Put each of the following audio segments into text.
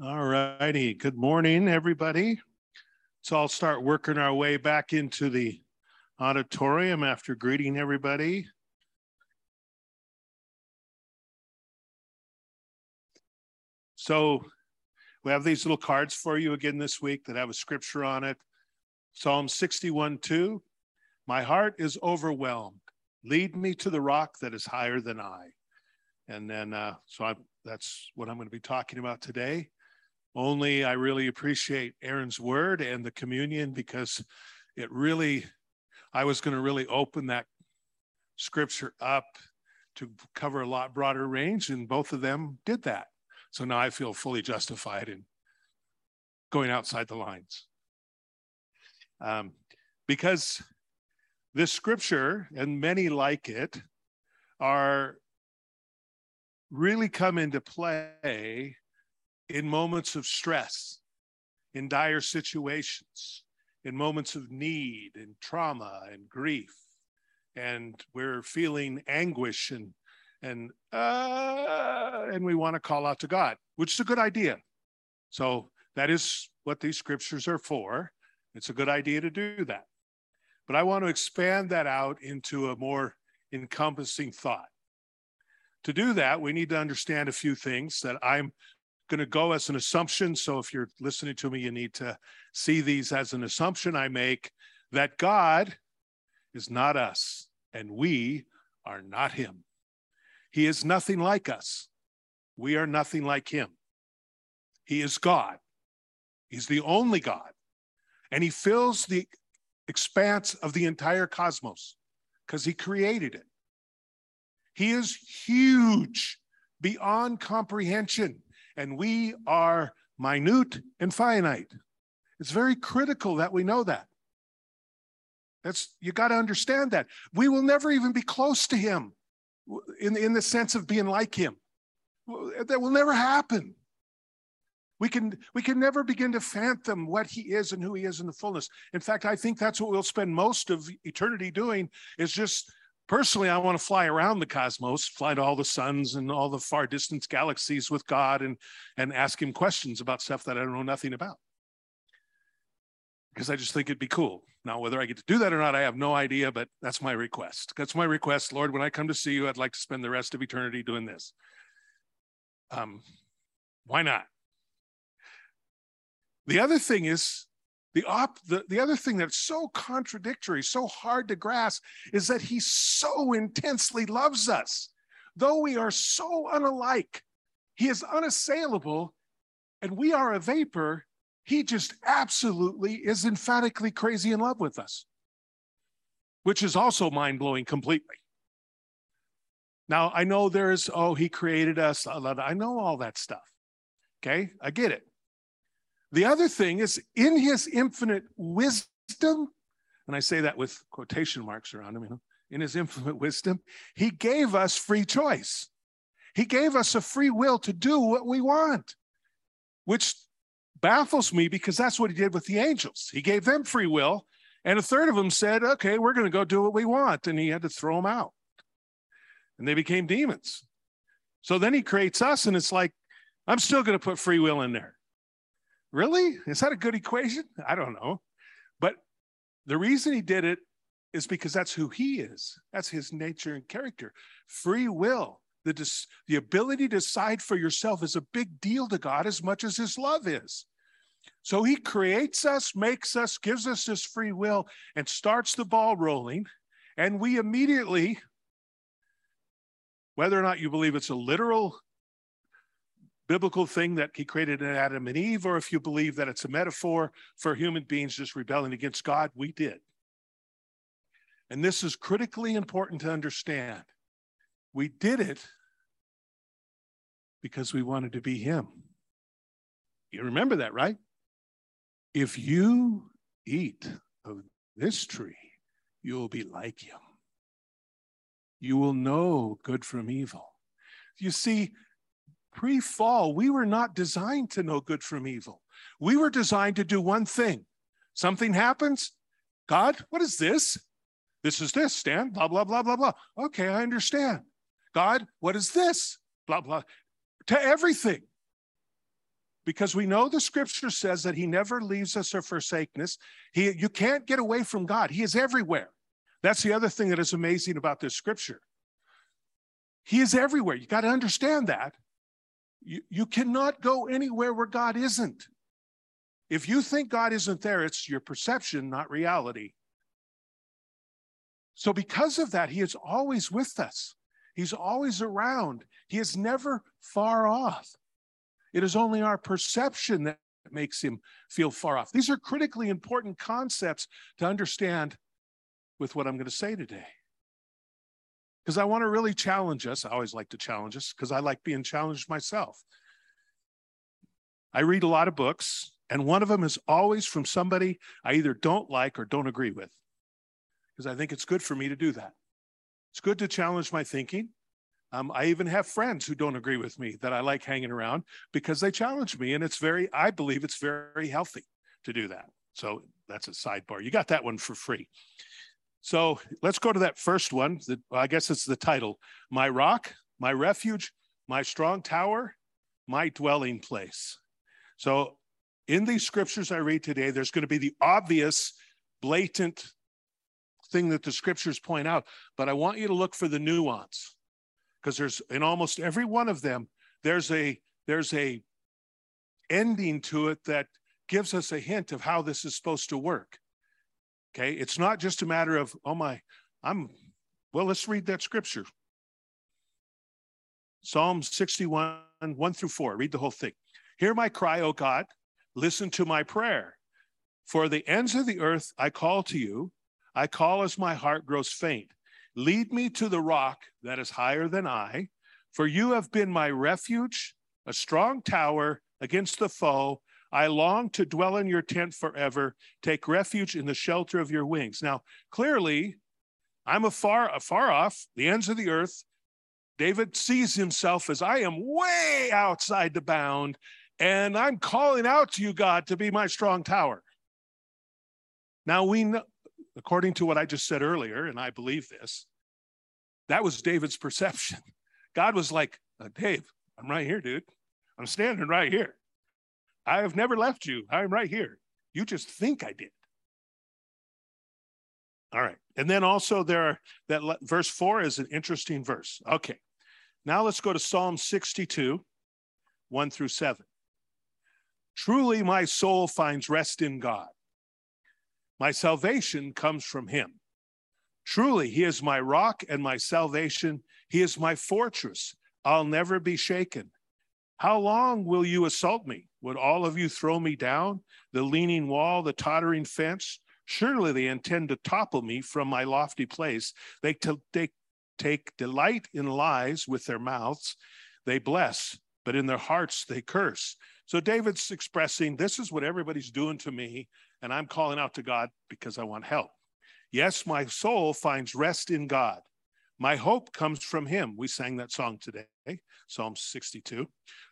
All righty. Good morning, everybody. So I'll start working our way back into the auditorium after greeting everybody. So we have these little cards for you again this week that have a scripture on it. Psalm 61 2. My heart is overwhelmed. Lead me to the rock that is higher than I. And then, uh, so I, that's what I'm going to be talking about today. Only I really appreciate Aaron's word and the communion because it really, I was going to really open that scripture up to cover a lot broader range, and both of them did that. So now I feel fully justified in going outside the lines. Um, because this scripture and many like it are really come into play in moments of stress, in dire situations, in moments of need and trauma and grief. And we're feeling anguish and and uh, and we want to call out to God, which is a good idea. So that is what these scriptures are for. It's a good idea to do that. But I want to expand that out into a more encompassing thought. To do that, we need to understand a few things that I'm going to go as an assumption. So if you're listening to me, you need to see these as an assumption I make that God is not us and we are not him. He is nothing like us. We are nothing like him. He is God. He's the only God. And he fills the expanse of the entire cosmos because he created it. He is huge beyond comprehension and we are minute and finite. It's very critical that we know that. That's you got to understand that. We will never even be close to him in, in the sense of being like him. That will never happen. We can we can never begin to fathom what he is and who he is in the fullness. In fact, I think that's what we'll spend most of eternity doing is just Personally, I want to fly around the cosmos, fly to all the suns and all the far distance galaxies with God and, and ask him questions about stuff that I don't know nothing about. Because I just think it'd be cool. Now, whether I get to do that or not, I have no idea, but that's my request. That's my request. Lord, when I come to see you, I'd like to spend the rest of eternity doing this. Um, why not? The other thing is, the, op, the, the other thing that's so contradictory, so hard to grasp, is that he so intensely loves us. Though we are so unalike, he is unassailable, and we are a vapor. He just absolutely is emphatically crazy in love with us, which is also mind blowing completely. Now, I know there's, oh, he created us. I know all that stuff. Okay, I get it. The other thing is in his infinite wisdom, and I say that with quotation marks around him, you know, in his infinite wisdom, he gave us free choice. He gave us a free will to do what we want, which baffles me because that's what he did with the angels. He gave them free will, and a third of them said, okay, we're going to go do what we want. And he had to throw them out. And they became demons. So then he creates us, and it's like, I'm still going to put free will in there. Really? Is that a good equation? I don't know. But the reason he did it is because that's who he is. That's his nature and character. Free will, the, dis- the ability to decide for yourself is a big deal to God as much as his love is. So he creates us, makes us, gives us this free will, and starts the ball rolling. And we immediately, whether or not you believe it's a literal biblical thing that he created in Adam and Eve, or if you believe that it's a metaphor for human beings just rebelling against God, we did. And this is critically important to understand. We did it because we wanted to be him. You remember that, right? If you eat of this tree, you will be like him. You will know good from evil. You see, pre fall, we were not designed to know good from evil. We were designed to do one thing. Something happens. God, what is this? This is this, Stan, blah, blah, blah, blah, blah. Okay, I understand. God, what is this? Blah, blah, to everything. because we know the scripture says that he never leaves us or forsakes us. He, you can't get away from God. He is everywhere. That's the other thing that is amazing about this scripture. He is everywhere. You got to understand that. You, you cannot go anywhere where God isn't. If you think God isn't there, it's your perception, not reality. So, because of that, He is always with us. He's always around. He is never far off. It is only our perception that makes him feel far off. These are critically important concepts to understand with what I'm going to say today. Because I want to really challenge us. I always like to challenge us because I like being challenged myself. I read a lot of books, and one of them is always from somebody I either don't like or don't agree with, because I think it's good for me to do that. It's good to challenge my thinking. Um, I even have friends who don't agree with me that I like hanging around because they challenge me. And it's very, I believe it's very healthy to do that. So that's a sidebar. You got that one for free. So let's go to that first one. That, I guess it's the title My Rock, My Refuge, My Strong Tower, My Dwelling Place. So in these scriptures I read today, there's going to be the obvious, blatant thing that the scriptures point out, but I want you to look for the nuance because there's in almost every one of them there's a there's a ending to it that gives us a hint of how this is supposed to work okay? It's not just a matter of oh my i'm well let's read that scripture. Psalm 61 1 through 4 read the whole thing. Hear my cry o god. Listen to my prayer. For the ends of the earth i call to you. I call as my heart grows faint. Lead me to the rock that is higher than I, for you have been my refuge, a strong tower against the foe. I long to dwell in your tent forever, take refuge in the shelter of your wings. Now, clearly, I'm afar, afar off, the ends of the earth. David sees himself as I am way outside the bound, and I'm calling out to you, God, to be my strong tower. Now, we know, according to what I just said earlier, and I believe this, that was David's perception. God was like, uh, Dave, I'm right here, dude. I'm standing right here. I have never left you. I'm right here. You just think I did. All right. And then also there are that verse 4 is an interesting verse. Okay. Now let's go to Psalm 62, 1 through 7. Truly my soul finds rest in God. My salvation comes from him. Truly, he is my rock and my salvation. He is my fortress. I'll never be shaken. How long will you assault me? Would all of you throw me down? The leaning wall, the tottering fence? Surely they intend to topple me from my lofty place. They, t- they take delight in lies with their mouths. They bless, but in their hearts they curse. So David's expressing, This is what everybody's doing to me and I'm calling out to God because I want help. Yes, my soul finds rest in God. My hope comes from him. We sang that song today, Psalm 62.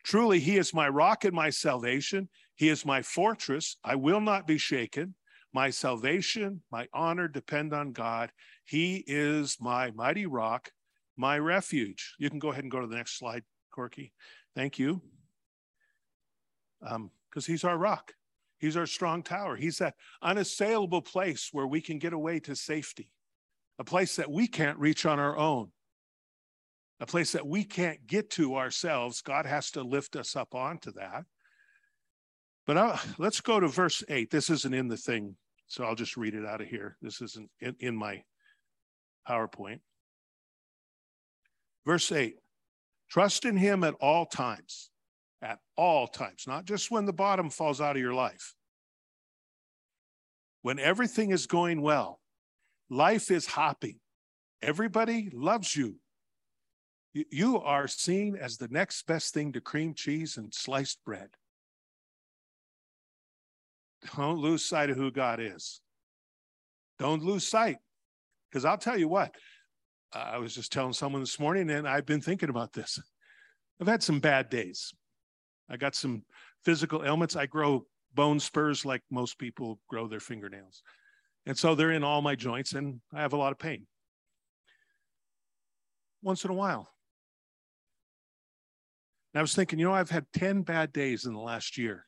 Truly, he is my rock and my salvation. He is my fortress. I will not be shaken. My salvation, my honor depend on God. He is my mighty rock, my refuge. You can go ahead and go to the next slide, Corky. Thank you. Because um, he's our rock. He's our strong tower. He's that unassailable place where we can get away to safety, a place that we can't reach on our own, a place that we can't get to ourselves. God has to lift us up onto that. But I'll, let's go to verse 8. This isn't in the thing, so I'll just read it out of here. This isn't in, in my PowerPoint. Verse 8 Trust in him at all times at all times, not just when the bottom falls out of your life. When everything is going well, life is hopping, everybody loves you. You are seen as the next best thing to cream cheese and sliced bread. Don't lose sight of who God is. Don't lose sight. Because I'll tell you what, I was just telling someone this morning, and I've been thinking about this. I've had some bad days. I got some physical ailments. I grow bone spurs like most people grow their fingernails. And so they're in all my joints, and I have a lot of pain. Once in a while. And I was thinking, you know, I've had 10 bad days in the last year.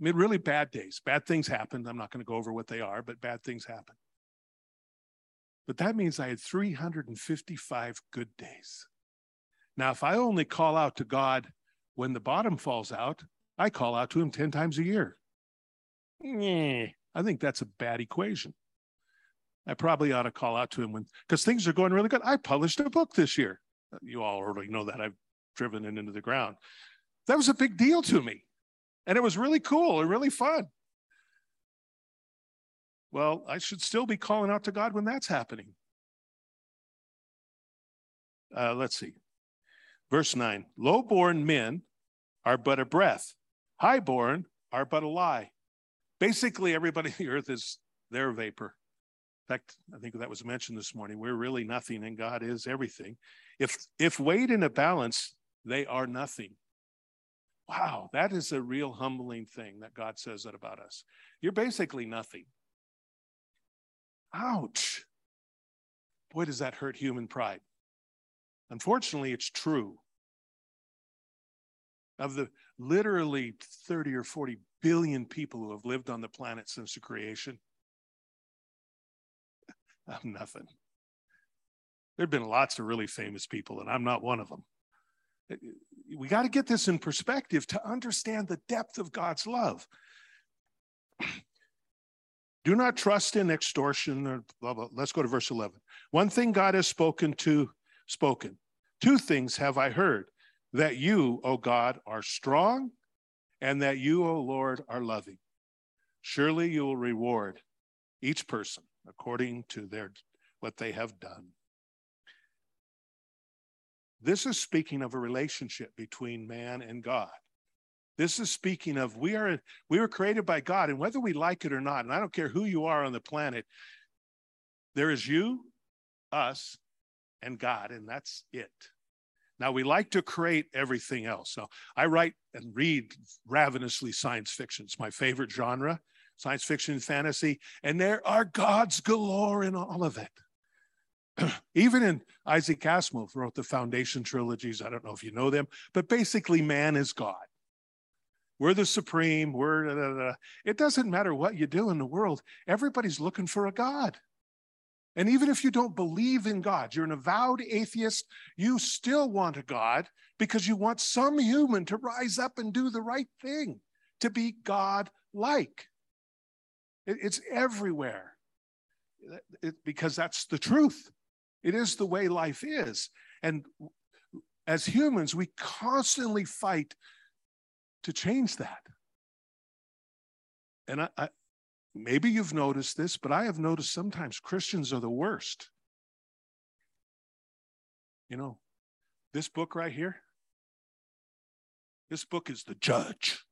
I mean, really bad days. Bad things happened. I'm not going to go over what they are, but bad things happen. But that means I had 355 good days. Now, if I only call out to God when the bottom falls out, I call out to him 10 times a year. I think that's a bad equation. I probably ought to call out to him when, because things are going really good. I published a book this year. You all already know that. I've driven it into the ground. That was a big deal to me. And it was really cool and really fun. Well, I should still be calling out to God when that's happening. Uh, let's see. Verse 9 Low born men are but a breath, high born are but a lie. Basically, everybody on the earth is their vapor. In fact, I think that was mentioned this morning. We're really nothing and God is everything. If if weighed in a balance, they are nothing. Wow, that is a real humbling thing that God says that about us. You're basically nothing. Ouch. Boy, does that hurt human pride. Unfortunately, it's true. Of the literally 30 or 40 billion people who have lived on the planet since the creation, I'm nothing. There have been lots of really famous people, and I'm not one of them. Uh, we got to get this in perspective to understand the depth of God's love. Do not trust in extortion or blah, blah. Let's go to verse 11. One thing God has spoken to, spoken. Two things have I heard that you, O God, are strong and that you, O Lord, are loving. Surely you will reward each person according to their what they have done. This is speaking of a relationship between man and God. This is speaking of we are we were created by God, and whether we like it or not, and I don't care who you are on the planet, there is you, us, and God, and that's it. Now we like to create everything else. So I write and read ravenously science fiction. It's my favorite genre, science fiction and fantasy, and there are gods galore in all of it. Even in Isaac Asimov wrote the Foundation trilogies. I don't know if you know them, but basically man is God. We're the supreme. We're da, da, da. it doesn't matter what you do in the world. Everybody's looking for a God. And even if you don't believe in God, you're an avowed atheist, you still want a God because you want some human to rise up and do the right thing, to be God like. It's everywhere because that's the truth. It is the way life is. And as humans, we constantly fight to change that. And I, I, maybe you've noticed this, but I have noticed sometimes Christians are the worst. You know, this book right here, this book is the judge.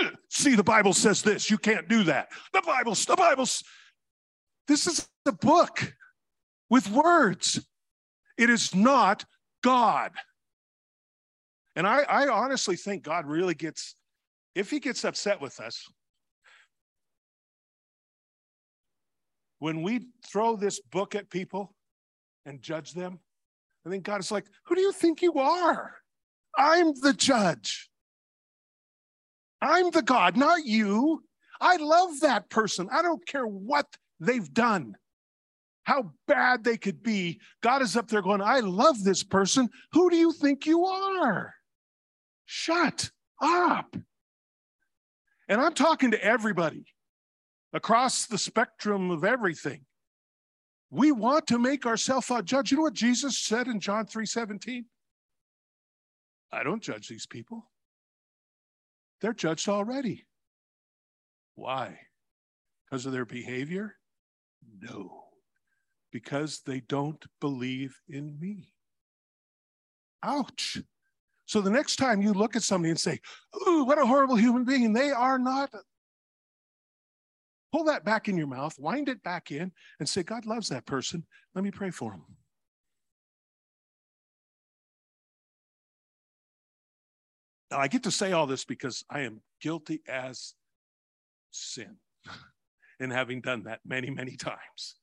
See, the Bible says this. You can't do that. The Bible, the Bible's. This is the book with words. It is not God. And I, I honestly think God really gets, if he gets upset with us, when we throw this book at people and judge them, I think God is like, who do you think you are? I'm the judge. I'm the God, not you. I love that person. I don't care what they've done, how bad they could be. God is up there going, I love this person. Who do you think you are? Shut up. And I'm talking to everybody across the spectrum of everything. We want to make ourselves a judge. You know what Jesus said in John 3 17? I don't judge these people. They're judged already. Why? Because of their behavior? No. Because they don't believe in me. Ouch. So the next time you look at somebody and say, Ooh, what a horrible human being, they are not. Pull that back in your mouth, wind it back in, and say, God loves that person. Let me pray for him. Now, I get to say all this because I am guilty as sin in having done that many, many times.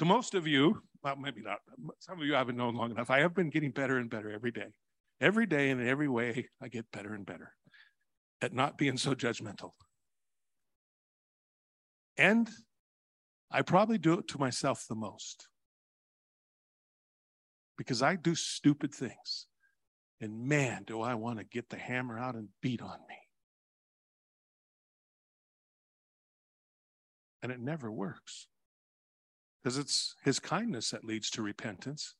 To most of you, well, maybe not. Some of you I haven't known long enough. I have been getting better and better every day. Every day and in every way, I get better and better at not being so judgmental. And I probably do it to myself the most because I do stupid things. And man, do I want to get the hammer out and beat on me. And it never works because it's his kindness that leads to repentance,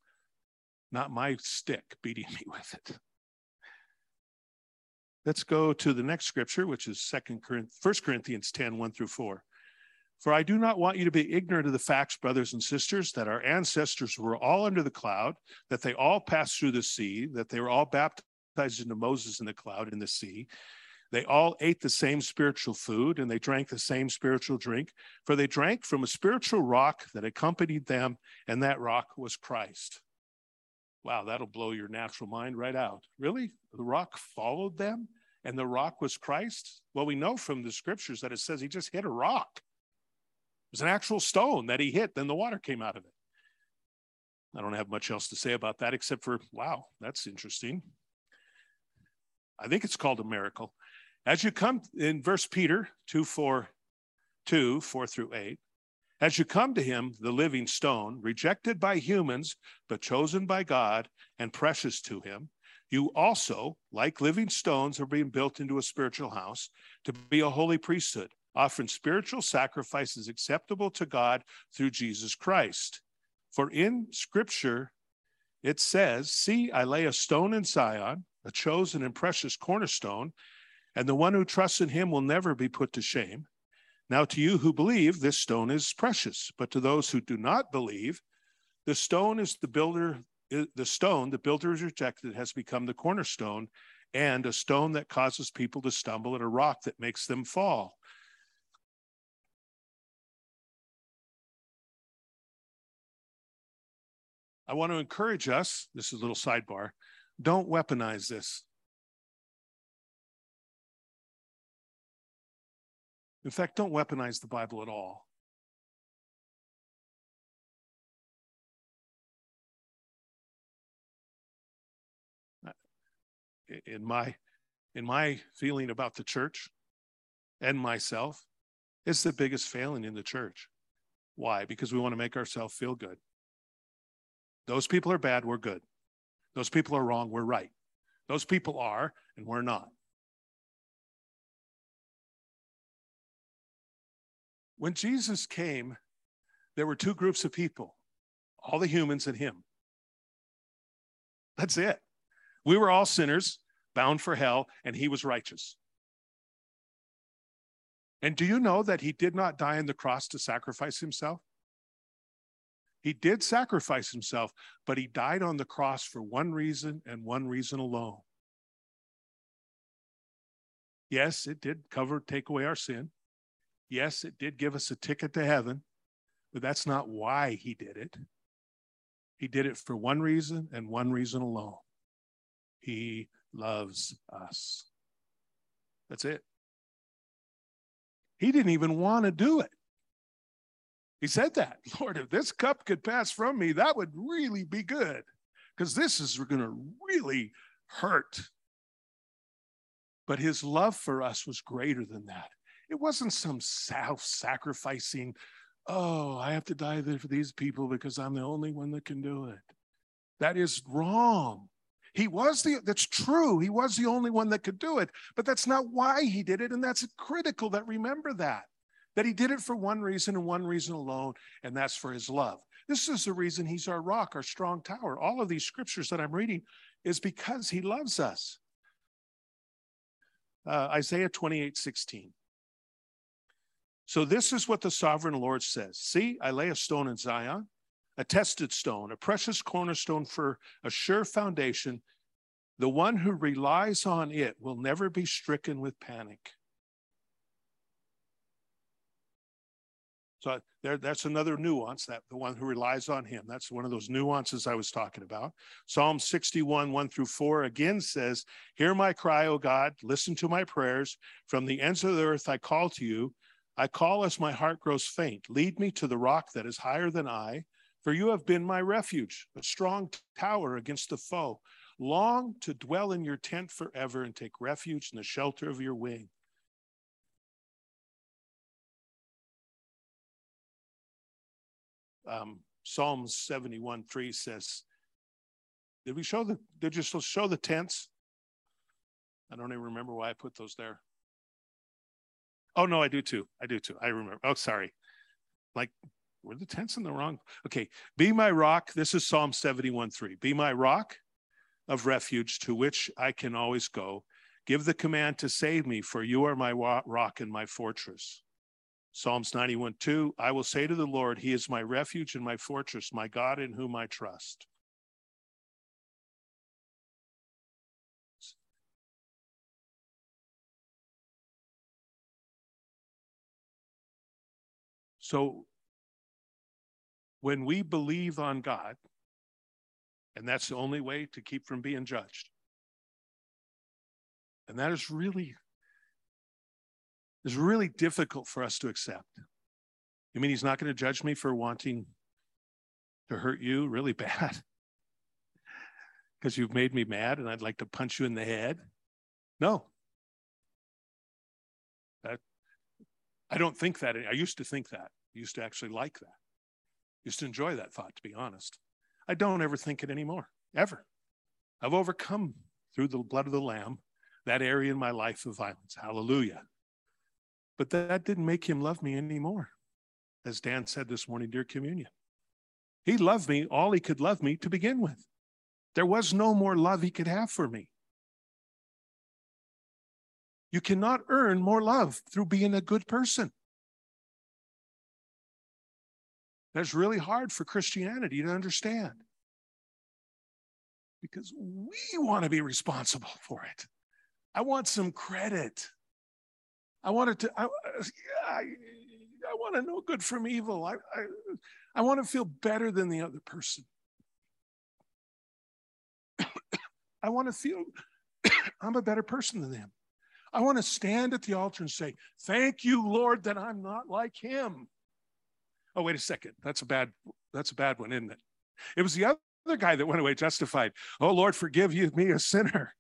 not my stick beating me with it. Let's go to the next scripture, which is Second Corinthians, 1 Corinthians 10, 1 through 4. For I do not want you to be ignorant of the facts, brothers and sisters, that our ancestors were all under the cloud, that they all passed through the sea, that they were all baptized into Moses in the cloud in the sea. They all ate the same spiritual food and they drank the same spiritual drink, for they drank from a spiritual rock that accompanied them, and that rock was Christ. Wow, that'll blow your natural mind right out. Really? The rock followed them and the rock was Christ? Well, we know from the scriptures that it says he just hit a rock was an actual stone that he hit, then the water came out of it. I don't have much else to say about that except for, wow, that's interesting. I think it's called a miracle. As you come in First Peter 2 4, 2, 4 through 8, as you come to him, the living stone, rejected by humans, but chosen by God and precious to him, you also, like living stones, are being built into a spiritual house to be a holy priesthood offering spiritual sacrifices acceptable to God through Jesus Christ. For in Scripture, it says, See, I lay a stone in Zion, a chosen and precious cornerstone, and the one who trusts in him will never be put to shame. Now, to you who believe, this stone is precious, but to those who do not believe, the stone is the builder, the stone the builder is rejected has become the cornerstone, and a stone that causes people to stumble, and a rock that makes them fall. I want to encourage us this is a little sidebar don't weaponize this. In fact, don't weaponize the Bible at all. In my in my feeling about the church and myself, it's the biggest failing in the church. Why? Because we want to make ourselves feel good. Those people are bad, we're good. Those people are wrong, we're right. Those people are, and we're not. When Jesus came, there were two groups of people all the humans and him. That's it. We were all sinners, bound for hell, and he was righteous. And do you know that he did not die on the cross to sacrifice himself? He did sacrifice himself, but he died on the cross for one reason and one reason alone. Yes, it did cover, take away our sin. Yes, it did give us a ticket to heaven, but that's not why he did it. He did it for one reason and one reason alone. He loves us. That's it. He didn't even want to do it. He said that, Lord, if this cup could pass from me, that would really be good because this is going to really hurt. But his love for us was greater than that. It wasn't some self sacrificing, oh, I have to die there for these people because I'm the only one that can do it. That is wrong. He was the, that's true. He was the only one that could do it, but that's not why he did it. And that's critical that remember that that he did it for one reason and one reason alone, and that's for his love. This is the reason he's our rock, our strong tower. All of these scriptures that I'm reading is because he loves us. Uh, Isaiah 28 16. So, this is what the sovereign Lord says See, I lay a stone in Zion, a tested stone, a precious cornerstone for a sure foundation. The one who relies on it will never be stricken with panic. So there, that's another nuance that the one who relies on him. That's one of those nuances I was talking about. Psalm 61, 1 through 4 again says, Hear my cry, O God, listen to my prayers. From the ends of the earth I call to you. I call as my heart grows faint. Lead me to the rock that is higher than I, for you have been my refuge, a strong tower against the foe. long to dwell in your tent forever and take refuge in the shelter of your wing. Um, Psalms 71 3 says, Did we show the, did you show the tents? I don't even remember why I put those there. Oh, no, I do too. I do too. I remember. Oh, sorry. Like, were the tents in the wrong? Okay. Be my rock. This is Psalm 71 3. Be my rock of refuge to which I can always go. Give the command to save me, for you are my rock and my fortress. Psalms 91 2 I will say to the Lord, He is my refuge and my fortress, my God in whom I trust. So when we believe on God, and that's the only way to keep from being judged. And that is really is really difficult for us to accept. You mean he's not going to judge me for wanting to hurt you really bad? Because you've made me mad and I'd like to punch you in the head? No. That I don't think that. I used to think that. I used to actually like that. I used to enjoy that thought, to be honest. I don't ever think it anymore, ever. I've overcome through the blood of the Lamb that area in my life of violence. Hallelujah. But that didn't make him love me anymore, as Dan said this morning, dear communion. He loved me all he could love me to begin with. There was no more love he could have for me. You cannot earn more love through being a good person. That's really hard for Christianity to understand because we want to be responsible for it. I want some credit. I wanted to, I, I, I want to know good from evil. I, I, I want to feel better than the other person. I want to feel I'm a better person than them. I want to stand at the altar and say, Thank you, Lord, that I'm not like him. Oh, wait a second. That's a bad, that's a bad one, isn't it? It was the other guy that went away justified. Oh, Lord, forgive you, me, a sinner.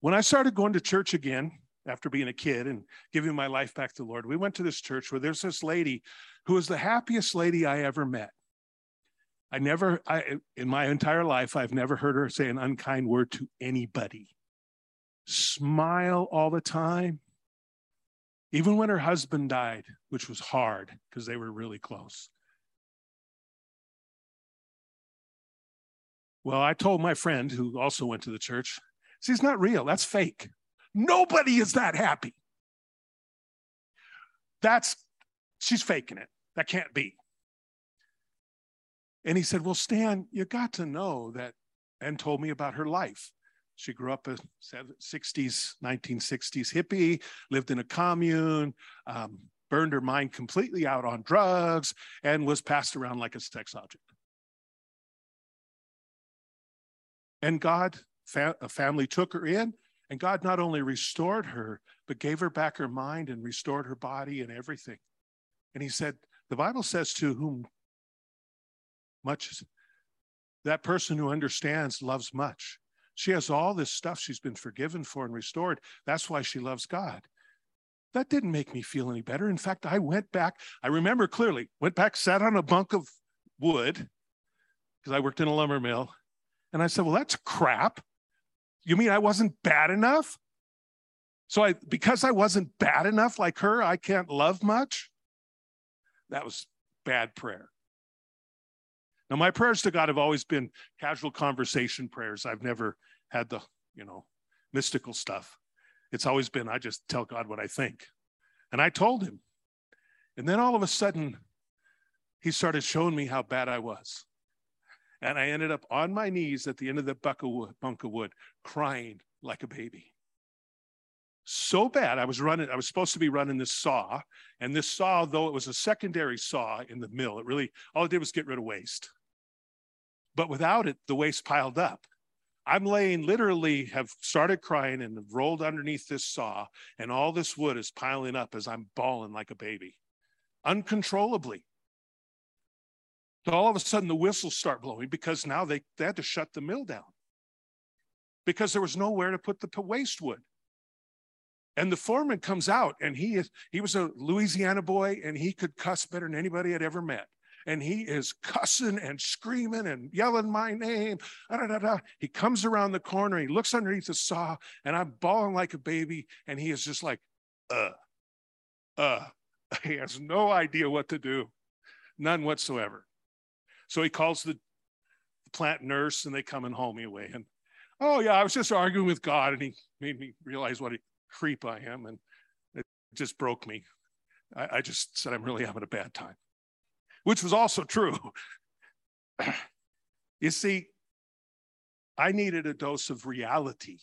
When I started going to church again after being a kid and giving my life back to the Lord, we went to this church where there's this lady who was the happiest lady I ever met. I never, I, in my entire life, I've never heard her say an unkind word to anybody. Smile all the time even when her husband died, which was hard because they were really close. Well, I told my friend who also went to the church, she's not real. That's fake. Nobody is that happy. That's, she's faking it. That can't be. And he said, Well, Stan, you got to know that, and told me about her life. She grew up a 60s, 1960s hippie, lived in a commune, um, burned her mind completely out on drugs, and was passed around like a sex object. And God, a family took her in, and God not only restored her, but gave her back her mind and restored her body and everything. And he said, the Bible says to whom much that person who understands loves much. She has all this stuff she's been forgiven for and restored. That's why she loves God. That didn't make me feel any better. In fact, I went back, I remember clearly, went back, sat on a bunk of wood, because I worked in a lumber mill. And I said, Well, that's crap. You mean I wasn't bad enough? So I because I wasn't bad enough like her, I can't love much. That was bad prayer. Now, my prayers to God have always been casual conversation prayers. I've never had the, you know, mystical stuff. It's always been, I just tell God what I think. And I told him. And then all of a sudden, he started showing me how bad I was. And I ended up on my knees at the end of the bunk of wood, crying like a baby. So bad. I was running, I was supposed to be running this saw. And this saw, though it was a secondary saw in the mill, it really, all it did was get rid of waste. But without it, the waste piled up. I'm laying literally have started crying and rolled underneath this saw, and all this wood is piling up as I'm bawling like a baby, uncontrollably. So all of a sudden the whistles start blowing because now they, they had to shut the mill down because there was nowhere to put the waste wood. And the foreman comes out and he is he was a Louisiana boy and he could cuss better than anybody I'd ever met. And he is cussing and screaming and yelling my name. Da, da, da. He comes around the corner, he looks underneath the saw, and I'm bawling like a baby. And he is just like, uh, uh. He has no idea what to do, none whatsoever. So he calls the plant nurse and they come and haul me away. And oh, yeah, I was just arguing with God. And he made me realize what a creep I am. And it just broke me. I, I just said, I'm really having a bad time, which was also true. you see, I needed a dose of reality.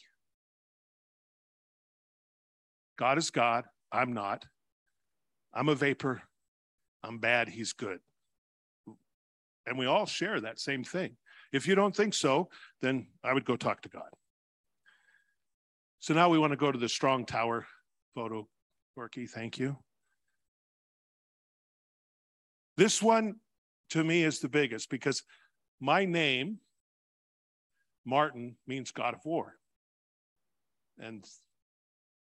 God is God. I'm not. I'm a vapor. I'm bad. He's good. And we all share that same thing. If you don't think so, then I would go talk to God. So now we want to go to the strong tower photo. Corky, thank you. This one to me is the biggest because my name, Martin, means God of War. And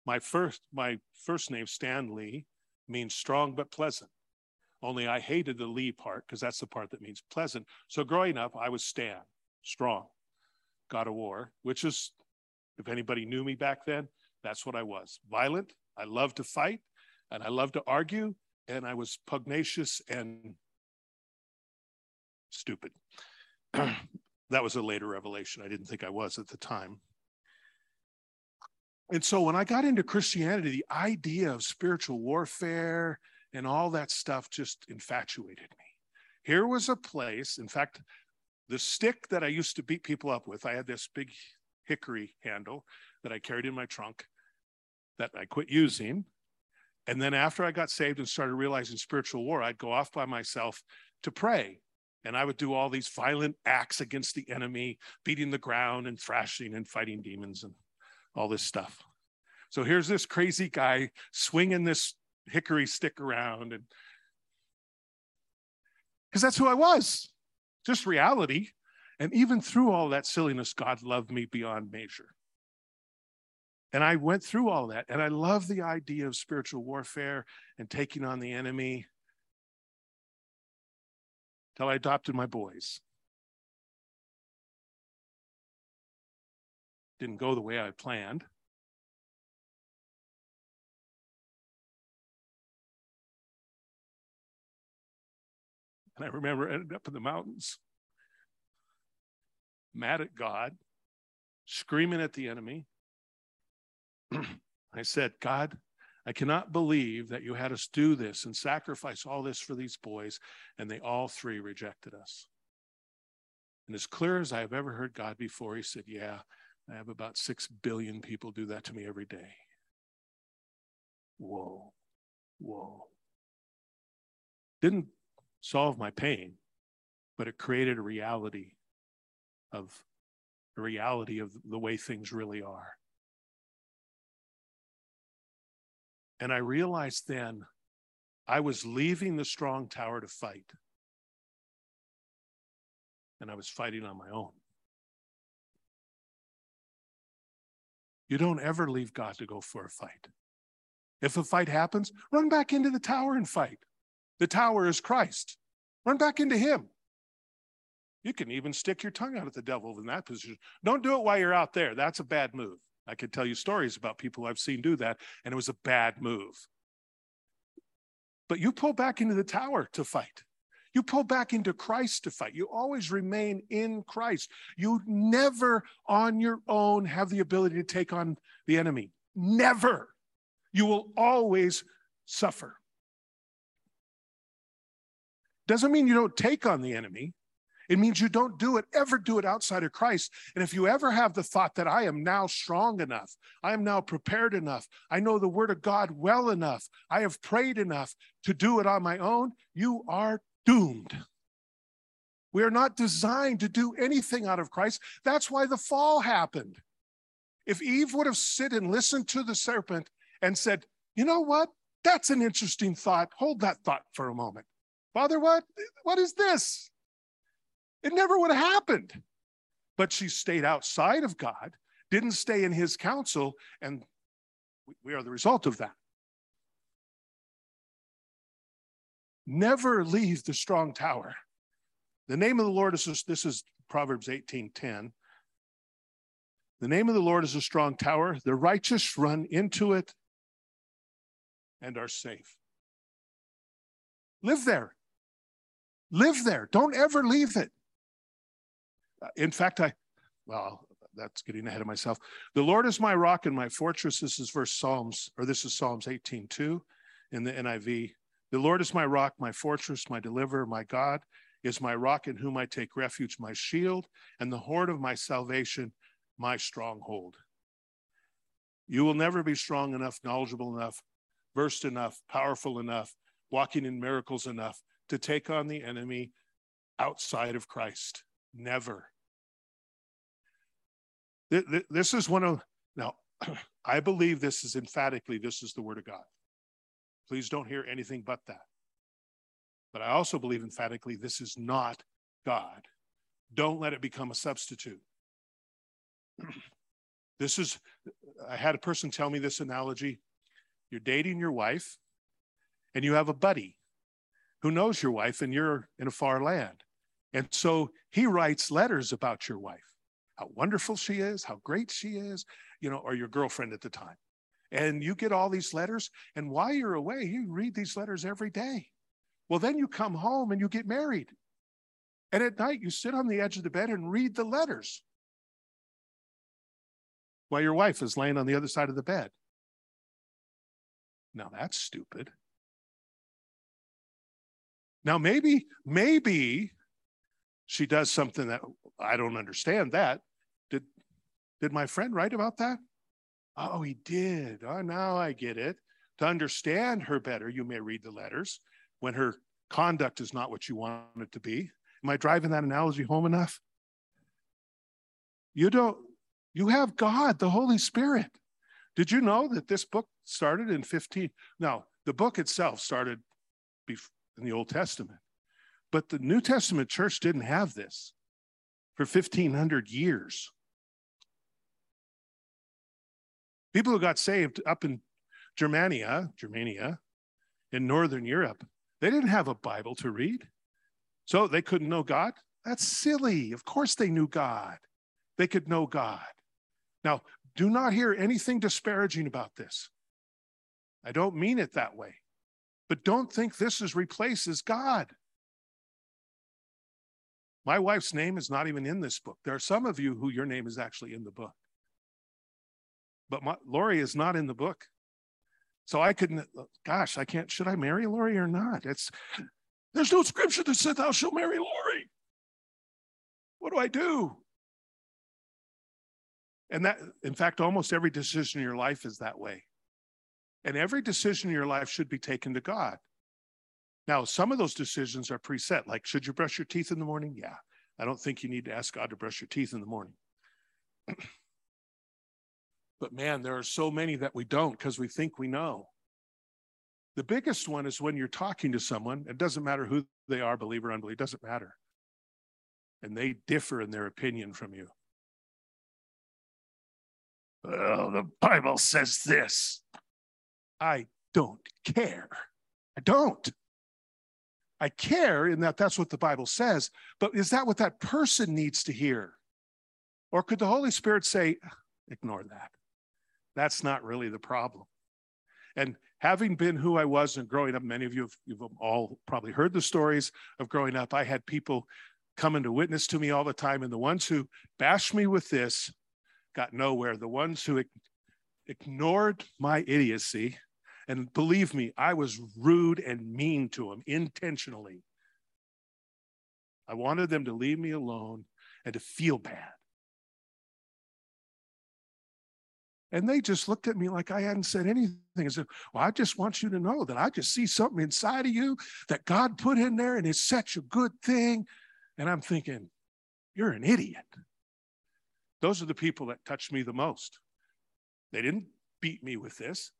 my first, my first name, Stanley, means strong but pleasant. Only I hated the Lee part because that's the part that means pleasant. So growing up, I was Stan, strong, God of War, which is, if anybody knew me back then, that's what I was. Violent. I loved to fight and I loved to argue, and I was pugnacious and stupid. that was a later revelation. I didn't think I was at the time. And so when I got into Christianity, the idea of spiritual warfare and all that stuff just infatuated me. Here was a place, in fact, the stick that I used to beat people up with, I had this big hickory handle that I carried in my trunk that I quit using. And then after I got saved and started realizing spiritual war, I'd go off by myself to pray. And I would do all these violent acts against the enemy, beating the ground and thrashing and fighting demons and all this stuff. So here's this crazy guy swinging this hickory stick around and because that's who I was, just reality. And even through all that silliness, God loved me beyond measure. And I went through all that, and I love the idea of spiritual warfare and taking on the enemy till I adopted my boys. Didn't go the way I planned. And I remember I ended up in the mountains, mad at God, screaming at the enemy. I said, God, I cannot believe that you had us do this and sacrifice all this for these boys, and they all three rejected us. And as clear as I have ever heard God before, he said, Yeah, I have about six billion people do that to me every day. Whoa, whoa. Didn't solve my pain, but it created a reality of a reality of the way things really are. And I realized then I was leaving the strong tower to fight. And I was fighting on my own. You don't ever leave God to go for a fight. If a fight happens, run back into the tower and fight. The tower is Christ. Run back into him. You can even stick your tongue out at the devil in that position. Don't do it while you're out there. That's a bad move. I could tell you stories about people I've seen do that, and it was a bad move. But you pull back into the tower to fight. You pull back into Christ to fight. You always remain in Christ. You never on your own have the ability to take on the enemy. Never. You will always suffer. Doesn't mean you don't take on the enemy. It means you don't do it, ever do it outside of Christ. And if you ever have the thought that I am now strong enough, I am now prepared enough, I know the word of God well enough, I have prayed enough to do it on my own, you are doomed. We are not designed to do anything out of Christ. That's why the fall happened. If Eve would have sit and listened to the serpent and said, you know what? That's an interesting thought. Hold that thought for a moment. Father, what, what is this? It never would have happened. But she stayed outside of God, didn't stay in his counsel, and we are the result of that. Never leave the strong tower. The name of the Lord is this is Proverbs 18:10. The name of the Lord is a strong tower. The righteous run into it and are safe. Live there. Live there. Don't ever leave it. Uh, in fact, I, well, that's getting ahead of myself. The Lord is my rock and my fortress. This is verse Psalms, or this is Psalms 18:2 in the NIV. The Lord is my rock, my fortress, my deliverer, my God is my rock in whom I take refuge, my shield, and the horn of my salvation, my stronghold. You will never be strong enough, knowledgeable enough, versed enough, powerful enough, walking in miracles enough to take on the enemy outside of Christ. Never. This is one of, now, I believe this is emphatically, this is the word of God. Please don't hear anything but that. But I also believe emphatically, this is not God. Don't let it become a substitute. this is, I had a person tell me this analogy. You're dating your wife, and you have a buddy who knows your wife, and you're in a far land. And so he writes letters about your wife how wonderful she is, how great she is, you know, or your girlfriend at the time. And you get all these letters, and while you're away, you read these letters every day. Well, then you come home and you get married. And at night, you sit on the edge of the bed and read the letters while your wife is laying on the other side of the bed. Now that's stupid. Now, maybe, maybe she does something that I don't understand that. Did, did my friend write about that? Oh, he did. Oh, now I get it. To understand her better, you may read the letters when her conduct is not what you want it to be. Am I driving that analogy home enough? You don't, you have God, the Holy Spirit. Did you know that this book started in 15? Now, the book itself started in the Old Testament, but the New Testament church didn't have this for 1500 years. People who got saved up in Germania, Germania, in Northern Europe, they didn't have a Bible to read. So they couldn't know God. That's silly. Of course they knew God. They could know God. Now, do not hear anything disparaging about this. I don't mean it that way. But don't think this is replaces God. My wife's name is not even in this book. There are some of you who your name is actually in the book. But my, Lori is not in the book. So I couldn't, gosh, I can't, should I marry Lori or not? It's, there's no scripture that said thou shalt marry Lori. What do I do? And that, in fact, almost every decision in your life is that way. And every decision in your life should be taken to God. Now, some of those decisions are preset, like should you brush your teeth in the morning? Yeah. I don't think you need to ask God to brush your teeth in the morning. but man, there are so many that we don't because we think we know. The biggest one is when you're talking to someone, it doesn't matter who they are, believer, or unbeliever, doesn't matter. And they differ in their opinion from you. Well, the Bible says this. I don't care. I don't. I care in that that's what the Bible says, but is that what that person needs to hear? Or could the Holy Spirit say, ignore that? That's not really the problem. And having been who I was and growing up, many of you have you've all probably heard the stories of growing up. I had people coming to witness to me all the time, and the ones who bashed me with this got nowhere. The ones who ignored my idiocy and believe me, I was rude and mean to them intentionally. I wanted them to leave me alone and to feel bad. And they just looked at me like I hadn't said anything I said, Well, I just want you to know that I just see something inside of you that God put in there and it's such a good thing. And I'm thinking, You're an idiot. Those are the people that touched me the most. They didn't beat me with this.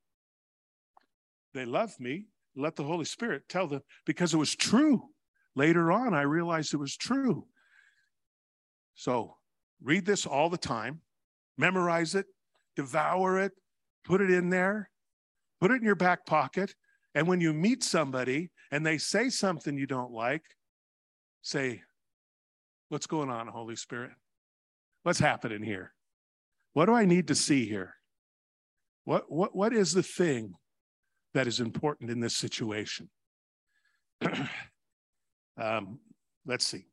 They loved me. Let the Holy Spirit tell them because it was true. Later on, I realized it was true. So read this all the time, memorize it, devour it, put it in there, put it in your back pocket. And when you meet somebody and they say something you don't like, say, What's going on, Holy Spirit? What's happening here? What do I need to see here? What, what, what is the thing that is important in this situation? um, let's see.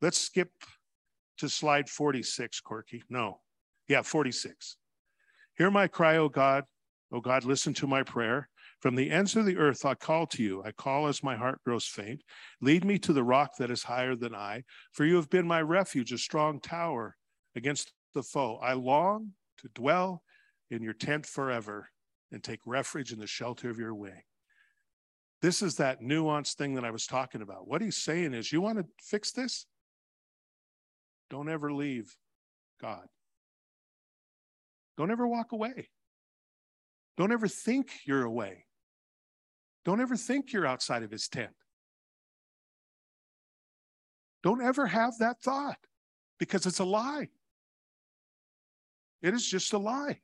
Let's skip to slide 46, Corky. No. Yeah, 46. Hear my cry, O God. O God, listen to my prayer. From the ends of the earth I call to you. I call as my heart grows faint. Lead me to the rock that is higher than I, for you have been my refuge, a strong tower against the foe. I long to dwell in your tent forever and take refuge in the shelter of your wing. This is that nuanced thing that I was talking about. What he's saying is, you want to fix this? Don't ever leave God. Don't ever walk away. Don't ever think you're away. Don't ever think you're outside of his tent. Don't ever have that thought because it's a lie. It is just a lie.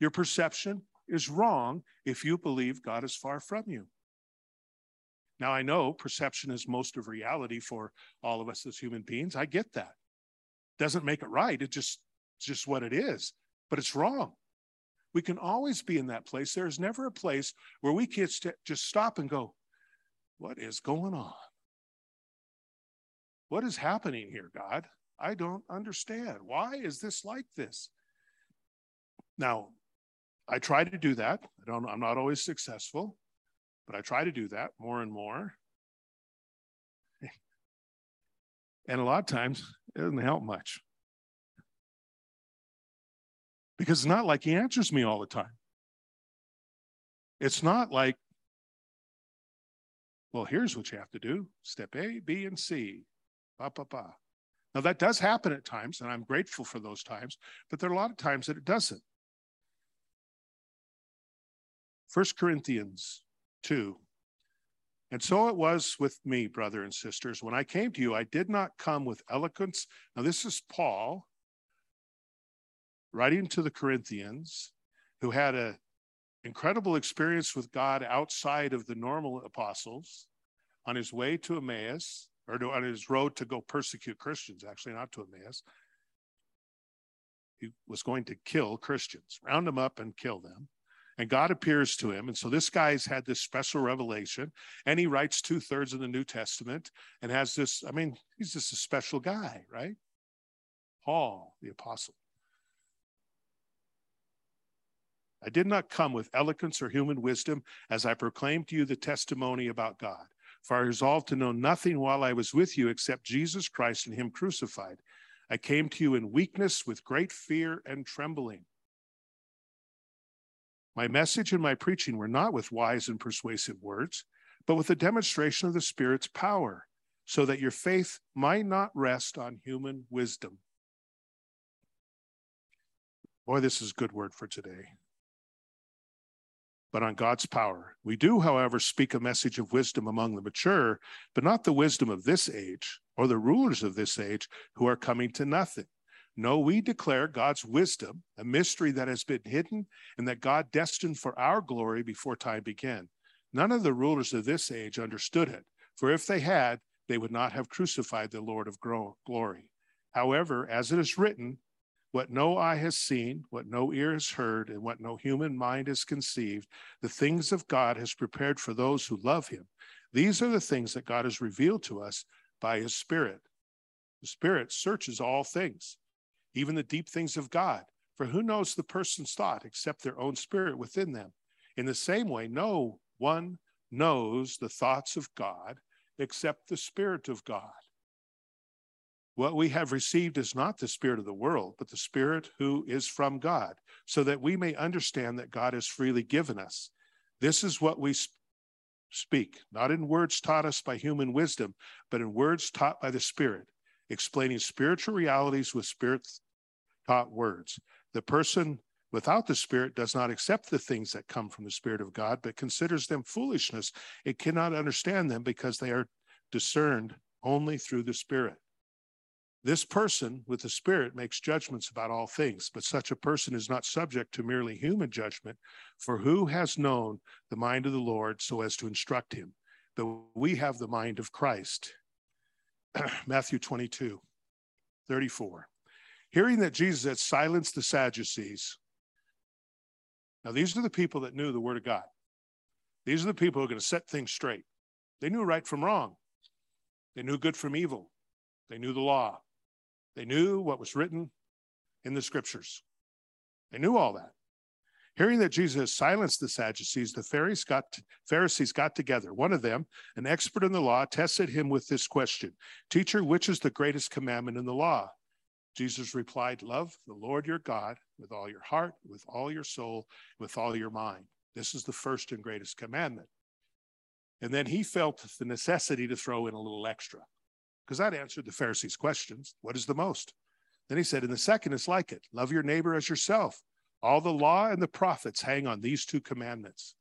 Your perception is wrong if you believe God is far from you. Now, I know perception is most of reality for all of us as human beings. I get that. Doesn't make it right. It just, it's just what it is, but it's wrong. We can always be in that place. There's never a place where we can just stop and go, What is going on? What is happening here, God? I don't understand. Why is this like this? Now, I try to do that. I don't, I'm not always successful. But I try to do that more and more. And a lot of times it doesn't help much. Because it's not like he answers me all the time. It's not like, well, here's what you have to do step A, B, and C. Ba, ba, ba. Now, that does happen at times, and I'm grateful for those times, but there are a lot of times that it doesn't. First Corinthians 2. And so it was with me, brother and sisters. When I came to you, I did not come with eloquence. Now, this is Paul writing to the Corinthians, who had an incredible experience with God outside of the normal apostles on his way to Emmaus, or on his road to go persecute Christians, actually, not to Emmaus. He was going to kill Christians, round them up and kill them and God appears to him. And so this guy's had this special revelation, and he writes two thirds of the New Testament and has this. I mean, he's just a special guy, right? Paul, the apostle. I did not come with eloquence or human wisdom as I proclaimed to you the testimony about God. For I resolved to know nothing while I was with you except Jesus Christ and Him crucified. I came to you in weakness with great fear and trembling. My message and my preaching were not with wise and persuasive words, but with a demonstration of the Spirit's power, so that your faith might not rest on human wisdom. Boy, this is good word for today. But on God's power. We do, however, speak a message of wisdom among the mature, but not the wisdom of this age or the rulers of this age who are coming to nothing. No, we declare God's wisdom, a mystery that has been hidden and that God destined for our glory before time began. None of the rulers of this age understood it, for if they had, they would not have crucified the Lord of glory. However, as it is written, what no eye has seen, what no ear has heard, and what no human mind has conceived, the things of God has prepared for those who love him. These are the things that God has revealed to us by his Spirit. The Spirit searches all things even the deep things of God. For who knows the person's thought except their own spirit within them? In the same way, no one knows the thoughts of God except the Spirit of God. What we have received is not the Spirit of the world, but the Spirit who is from God, so that we may understand that God has freely given us. This is what we speak, not in words taught us by human wisdom, but in words taught by the Spirit, explaining spiritual realities with spirit taught words. The person without the Spirit does not accept the things that come from the Spirit of God, but considers them foolishness. It cannot understand them because they are discerned only through the Spirit. This person with the Spirit makes judgments about all things, but such a person is not subject to merely human judgment. For who has known the mind of the Lord so as to instruct him? But we have the mind of Christ. Matthew 22, 34. Hearing that Jesus had silenced the Sadducees. Now, these are the people that knew the Word of God. These are the people who are going to set things straight. They knew right from wrong, they knew good from evil, they knew the law. They knew what was written in the scriptures. They knew all that. Hearing that Jesus silenced the Sadducees, the Pharisees got, Pharisees got together. One of them, an expert in the law, tested him with this question Teacher, which is the greatest commandment in the law? Jesus replied, Love the Lord your God with all your heart, with all your soul, with all your mind. This is the first and greatest commandment. And then he felt the necessity to throw in a little extra because that answered the Pharisees' questions. What is the most? Then he said, and the second is like it love your neighbor as yourself. All the law and the prophets hang on these two commandments.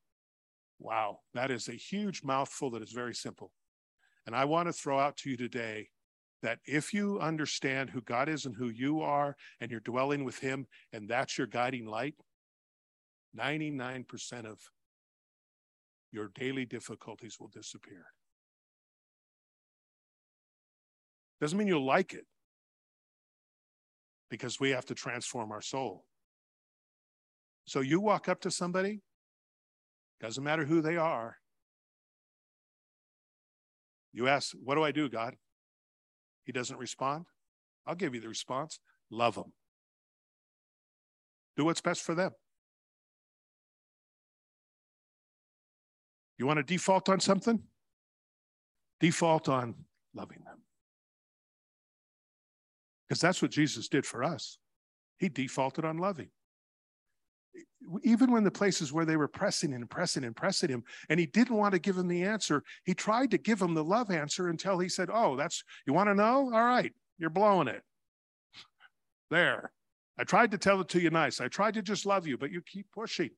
Wow, that is a huge mouthful that is very simple. And I want to throw out to you today that if you understand who God is and who you are, and you're dwelling with Him, and that's your guiding light, 99% of your daily difficulties will disappear. Doesn't mean you'll like it because we have to transform our soul. So you walk up to somebody, doesn't matter who they are. You ask, What do I do, God? He doesn't respond. I'll give you the response love them. Do what's best for them. You want to default on something? Default on loving them. Because that's what Jesus did for us. He defaulted on loving. Even when the places where they were pressing and pressing and pressing him, and he didn't want to give him the answer, he tried to give him the love answer until he said, Oh, that's, you want to know? All right, you're blowing it. There. I tried to tell it to you nice. I tried to just love you, but you keep pushing.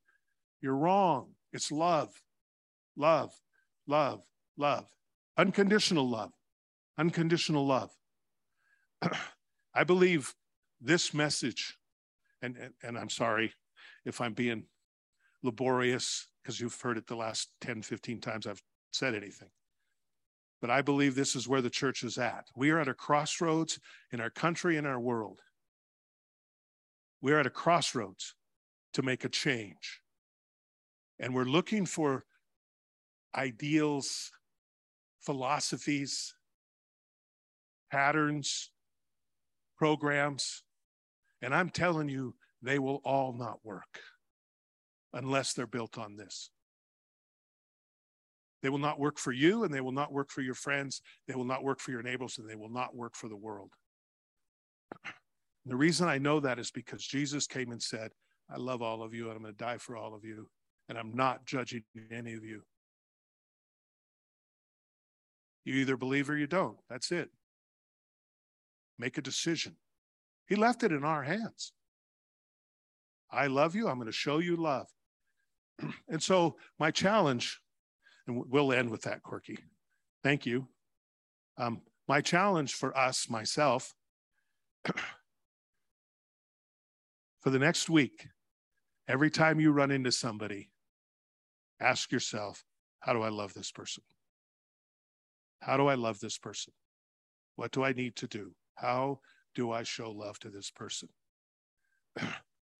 You're wrong. It's love, love, love, love, unconditional love, unconditional love. I believe this message, and, and, and I'm sorry if I'm being laborious because you've heard it the last 10, 15 times I've said anything. But I believe this is where the church is at. We are at a crossroads in our country and our world. We are at a crossroads to make a change. And we're looking for ideals, philosophies, patterns, programs, and I'm telling you, they will all not work unless they're built on this. They will not work for you, and they will not work for your friends. They will not work for your neighbors, and they will not work for the world. The reason I know that is because Jesus came and said, I love all of you, and I'm going to die for all of you, and I'm not judging any of you. You either believe or you don't. That's it. Make a decision. He left it in our hands. I love you. I'm going to show you love. and so, my challenge, and we'll end with that, Corky. Thank you. Um, my challenge for us, myself, for the next week, every time you run into somebody, ask yourself, how do I love this person? How do I love this person? What do I need to do? How do I show love to this person?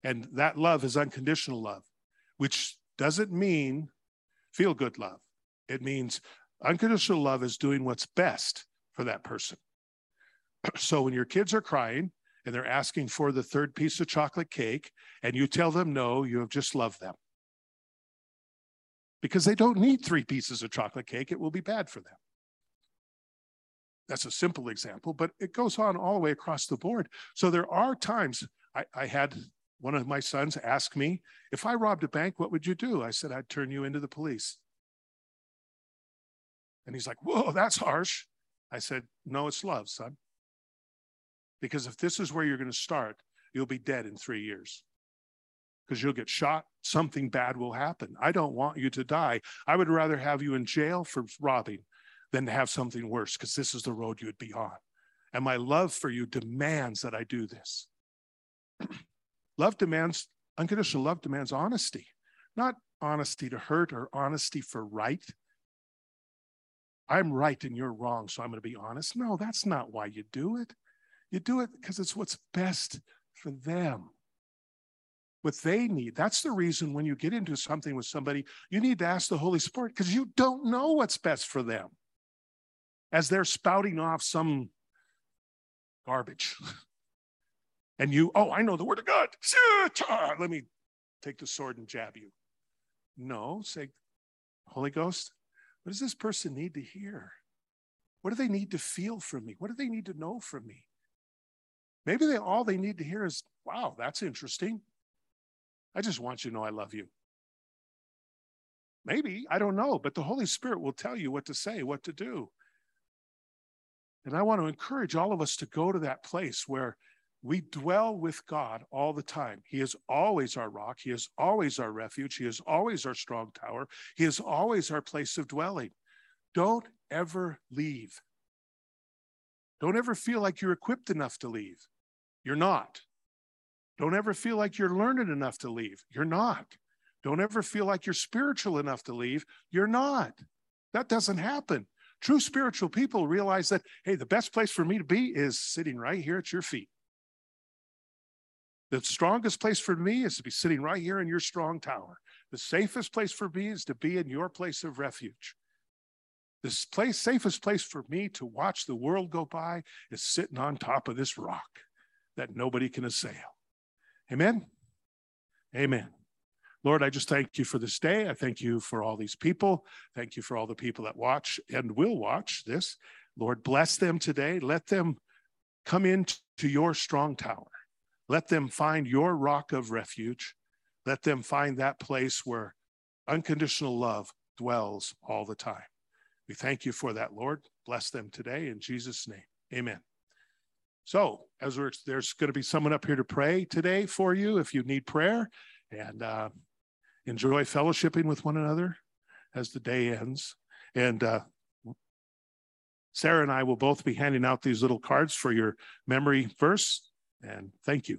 and that love is unconditional love, which doesn't mean feel good love. It means unconditional love is doing what's best for that person. So when your kids are crying and they're asking for the third piece of chocolate cake and you tell them no, you have just loved them. Because they don't need three pieces of chocolate cake, it will be bad for them. That's a simple example, but it goes on all the way across the board. So there are times I, I had one of my sons ask me, if I robbed a bank, what would you do? I said, I'd turn you into the police. And he's like, whoa, that's harsh. I said, no, it's love, son. Because if this is where you're going to start, you'll be dead in three years. because you'll get shot. Something bad will happen. I don't want you to die. I would rather have you in jail for robbing than to have something worse because this is the road you would be on. And my love for you demands that I do this. love demands, unconditional love demands honesty, not honesty to hurt or honesty for right. I'm right and you're wrong, so I'm going to be honest. No, that's not why you do it. You do it because it's what's best for them. What they need. That's the reason when you get into something with somebody, you need to ask the Holy Spirit because you don't know what's best for them as they're spouting off some garbage. And you, oh, I know the word of God. Let me take the sword and jab you. No, say, Holy Ghost, what does this person need to hear? What do they need to feel from me? What do they need to know from me? Maybe they all they need to hear is, wow, that's interesting. I just want you to know I love you. Maybe, I don't know, but the Holy Spirit will tell you what to say, what to do. And I want to encourage all of us to go to that place where we dwell with God all the time. He is always our rock. He is always our refuge. He is always our strong tower. He is always our place of dwelling. Don't ever leave. Don't ever feel like you're equipped enough to leave. You're not. Don't ever feel like you're learned enough to leave. You're not. Don't ever feel like you're spiritual enough to leave. You're not. That doesn't happen. True spiritual people realize that, hey, the best place for me to be is sitting right here at your feet. The strongest place for me is to be sitting right here in your strong tower. The safest place for me is to be in your place of refuge. The place, safest place for me to watch the world go by is sitting on top of this rock that nobody can assail. Amen. Amen. Lord, I just thank you for this day. I thank you for all these people. Thank you for all the people that watch and will watch this. Lord, bless them today. Let them come into your strong tower. Let them find your rock of refuge. Let them find that place where unconditional love dwells all the time. We thank you for that, Lord. Bless them today in Jesus' name. Amen. So, as we're, there's going to be someone up here to pray today for you if you need prayer, and uh, enjoy fellowshipping with one another as the day ends. And uh, Sarah and I will both be handing out these little cards for your memory verse. And thank you.